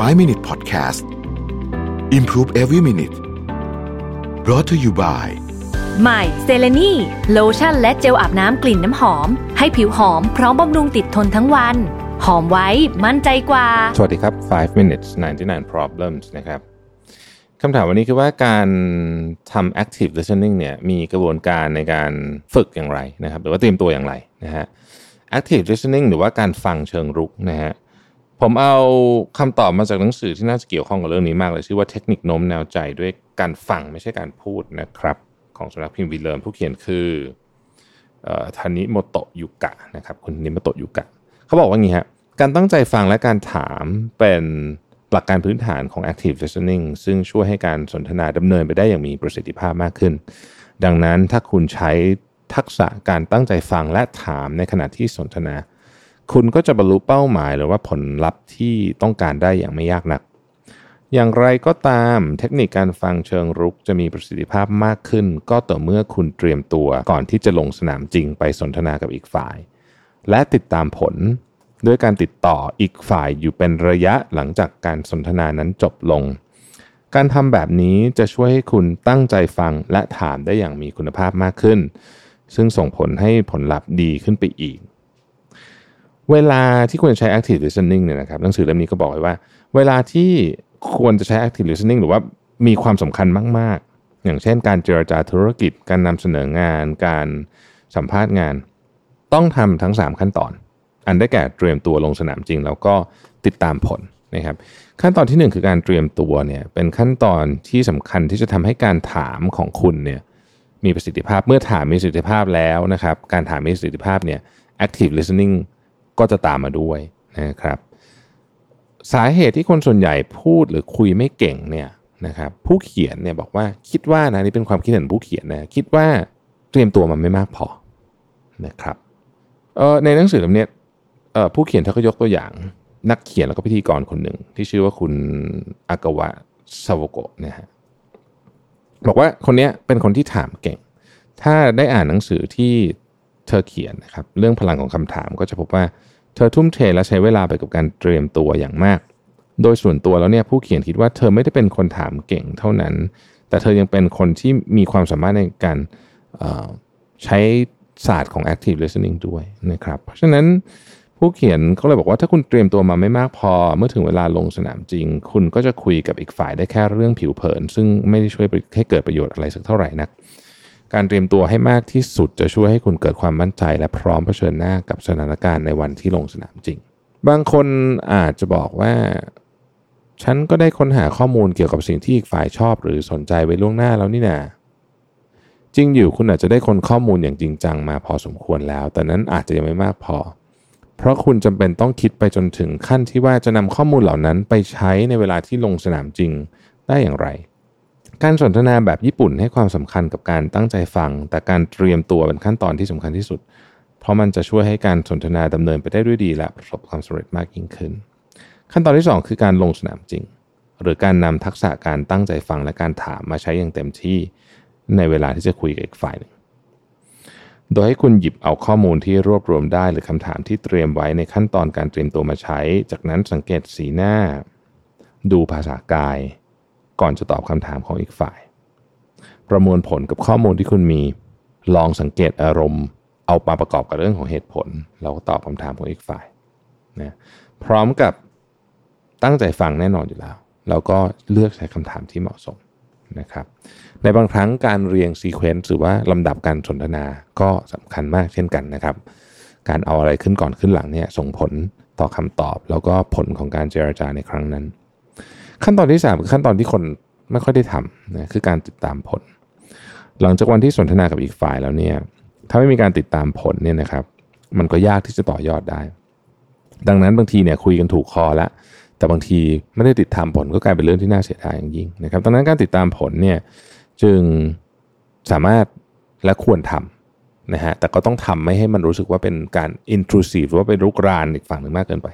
5 Minute Podcast Improve Every Minute brought to you by ใหม่เซเลนีโลชั่นและเจลอาบน้ำกลิ่นน้ำหอม ให้ผิวหอมพร้อมบำรุงติดทนทั้งวัน หอมไว้มั่นใจกว่า สวัสดีครับ 5 minutes 99 problems นะครับคำถามวันนี้คือว่าการทำ active listening เนี่ยมีกระบวนการในการฝึกอย่างไรนะครับ หรือว่าเตรียมตัวอย่างไรนะฮะ active listening หรือว่าการฟังเชิงรุกนะฮะ ผมเอาคำตอบมาจากหนังสือที่น่าจะเกี่ยวข้องกับเรื่องนี้มากเลย ชื่อว่าเทคนิคโน้มแนวใจด้วยการฟังไม่ใช่การพูดนะครับ ของสำนักพิมพ์วีเลอร์ผู้เขียนคือทานิโมโตะยุกะนะครับคุณนิโมโตะยุกะเขาบอกว่างี้ฮะการตั้งใจฟังและการถามเป็นหลักการพื้นฐานของ active listening ซึ่งช่วยให้การสนทนาดำเนินไปได้อย่างมีประสิทธิภาพมากขึ้น ดังนั้นถ้าคุณใช้ทักษะการตั้งใจฟังและถามในขณะที่สนทนา คุณก็จะบรรลุเป้าหมายหรือว่าผลลัพธ์ที่ต้องการได้อย่างไม่ยากนัก อย่างไรก็ตามเทคนิคการฟังเชิงรุกจะมีประสิทธิภาพมากขึ้น ก็ต่อเมื่อคุณเตรียมตัวก่อนที่จะลงสนามจริงไปสนทนากับอีกฝ่าย และติดตามผลด้วยการติดต่ออีกฝ่ายอยู่เป็นระยะหลังจากการสนทนานั้นจบลง การทำแบบนี้จะช่วยให้คุณตั้งใจฟังและถามได้อย่างมีคุณภาพมากขึ้น ซึ่งส่งผลให้ผลลัพธ์ดีขึ้นไปอีก เวลาที่ควรจะใช้ active listening เนี่ยนะครับหนังสือเล่มนี้ก็บอกไว้ว่า เวลาที่ควรจะใช้ active listening หรือว่ามีความสำคัญมาก ๆ อย่างเช่น การเจรจาธุรกิจ การนำเสนองาน การสัมภาษณ์งาน ต้องทำทั้ง 3 ขั้นตอน อันได้แก่เตรียมตัวลงสนามจริง แล้วก็ติดตามผลนะครับขั้นตอนที่ 1 คือการเตรียมตัวเนี่ยเป็นขั้นตอนที่สำคัญที่จะทำให้การถามของคุณเนี่ยมีประสิทธิภาพเมื่อถามมีประสิทธิภาพแล้วนะครับการถามมีประสิทธิภาพเนี่ย active listening ก็จะตามมาด้วยนะครับ สาเหตุที่คนส่วนใหญ่พูดหรือคุยไม่เก่งเนี่ยนะครับผู้เขียนเนี่ยบอกว่าคิดว่านะนี่เป็นความคิดเห็นผู้เขียนนะคิดว่าเตรียมตัวมันไม่มากพอนะครับเออในหนังสือเล่มนี้เออผู้เขียนเขาก็ยกตัวอย่างนักเขียนแล้วก็พิธีกรคนหนึ่ง ที่ชื่อว่าคุณอากาวะซาวโกะเนี่ยฮะบอกว่าคนนี้เป็นคนที่ถามเก่ง ถ้าได้อ่านหนังสือที่ เธอเขียนนะครับเรื่องพลังของคำถามก็จะพบว่าเธอทุ่มเทและใช้เวลาไปกับการเตรียมตัวอย่างมาก โดยส่วนตัวแล้วเนี่ยผู้เขียนคิดว่าเธอไม่ได้เป็นคนถามเก่งเท่านั้น แต่เธอยังเป็นคนที่มีความสามารถในการใช้ศาสตร์ของ active listening ด้วยนะครับ เพราะฉะนั้นผู้เขียนเขาเลยบอกว่าถ้าคุณเตรียมตัวมาไม่มากพอ เมื่อถึงเวลาลงสนามจริง คุณก็จะคุยกับอีกฝ่ายได้แค่เรื่องผิวเผิน ซึ่งไม่ได้ช่วยให้เกิดประโยชน์อะไรสักเท่าไหร่นัก การเตรียมตัวให้มากที่สุดจะช่วยให้คุณเกิดความมั่นใจ และพร้อมเผชิญหน้ากับสถานการณ์ในวันที่ลงสนามจริง บางคนอาจจะบอกว่า ฉันก็ได้ค้นหาข้อมูลเกี่ยวกับสิ่งที่อีกฝ่ายชอบ หรือสนใจไว้ล่วงหน้าแล้วนี่นาจริงอยู่คุณอาจจะได้คนข้อมูลอย่างจริงจังมาพอสมควรแล้ว แต่นั้นอาจจะยังไม่มากพอ เพราะคุณจำเป็นต้องคิดไปจนถึงขั้นที่ว่าจะนำข้อมูลเหล่านั้นไปใช้ในเวลาที่ลงสนามจริงได้อย่างไร การสนทนาแบบญี่ปุ่นให้ความสำคัญกับการตั้งใจฟัง แต่การเตรียมตัวเป็นขั้นตอนที่สำคัญที่สุด เพราะมันจะช่วยให้การสนทนาดำเนินไปได้ด้วยดี และประสบความสำเร็จมากยิ่งขึ้น ขั้นตอนที่ 2 คือการลงสนามจริง หรือการนำทักษะการตั้งใจฟังและการถามมาใช้อย่างเต็มที่ในเวลาที่จะคุยกับอีกฝ่ายหนึ่งโดยให้คุณหยิบเอาข้อมูลที่รวบรวมได้หรือคำถามที่เตรียมไว้ในขั้นตอนการเตรียมตัวมาใช้ จากนั้นสังเกตสีหน้า ดูภาษากาย ก่อนจะตอบคำถามของอีกฝ่าย ประมวลผลกับข้อมูลที่คุณมี ลองสังเกตอารมณ์ เอามาประกอบกับเรื่องของเหตุผล แล้วก็ตอบคำถามของอีกฝ่ายนะพร้อมกับตั้งใจฟังแน่นอนอยู่แล้ว แล้วก็เลือกใช้คำถามที่เหมาะสมนะครับ ในบางครั้งการเรียง sequence หรือว่าลำดับการสนทนาก็สำคัญมากเช่นกันนะครับ การเอาอะไรขึ้นก่อนขึ้นหลังเนี่ยส่งผลต่อคำตอบ แล้วก็ผลของการเจรจาในครั้งนั้น ขั้นตอนที่3คือขั้นตอนที่คนไม่ค่อยได้ทำนะคือการติดตามผล หลังจากวันที่สนทนากับอีกฝ่ายแล้วเนี่ยถ้าไม่มีการติดตามผลเนี่ยนะครับมันก็ยากที่จะต่อยอดได้ ดังนั้นบางทีเนี่ยคุยกันถูกคอล้วแต่บางทีไม่ได้ติดตามผลก็กลายเป็นเรื่องที่น่าเสียดายอย่างยิ่งนะครับดังนั้นการติดตามผลเนี่ยจึงสามารถและควรทำนะฮะแต่ก็ต้องทำไม่ให้มันรู้สึกว่าเป็นการ intrusive หรือว่าเป็นรุกรานอีกฝั่งหนึ่งมากเกินไป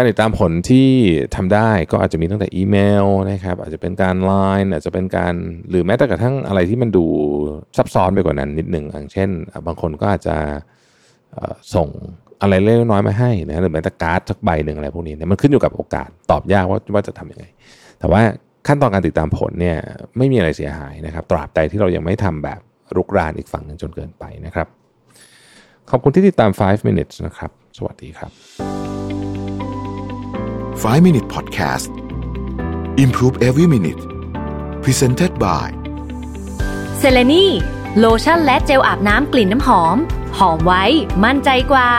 การติดตามผลที่ทำได้ก็อาจจะมีตั้งแต่อีเมลนะครับอาจจะเป็นการไลน์อาจจะเป็นการหรือแม้แต่กระทั่งอะไรที่มันดูซับซ้อนไปกว่านั้นนิดหนึ่งอย่างเช่น บางคนก็อาจจะส่งอะไรเล็กน้อยมาให้นะหรือแม้แต่การ์ดสักใบหนึ่งอะไรพวกนี้เนี่ยมันขึ้นอยู่กับโอกาสตอบยากว่าว่าจะทำยังไง แต่ว่าขั้นตอนการติดตามผลเนี่ยไม่มีอะไรเสียหายนะครับ ตราบใดที่เรายังไม่ทำแบบรุกรานอีกฝั่งหนึ่งจนเกินไปนะครับ ขอบคุณที่ติดตาม 5 minutes นะครับ สวัสดีครับ 5 Minute Podcast Improve Every Minute Presented by เซเลนีโลชั่นและเจลอาบน้ำกลิ่นน้ำหอม หอมไว้ มั่นใจกว่า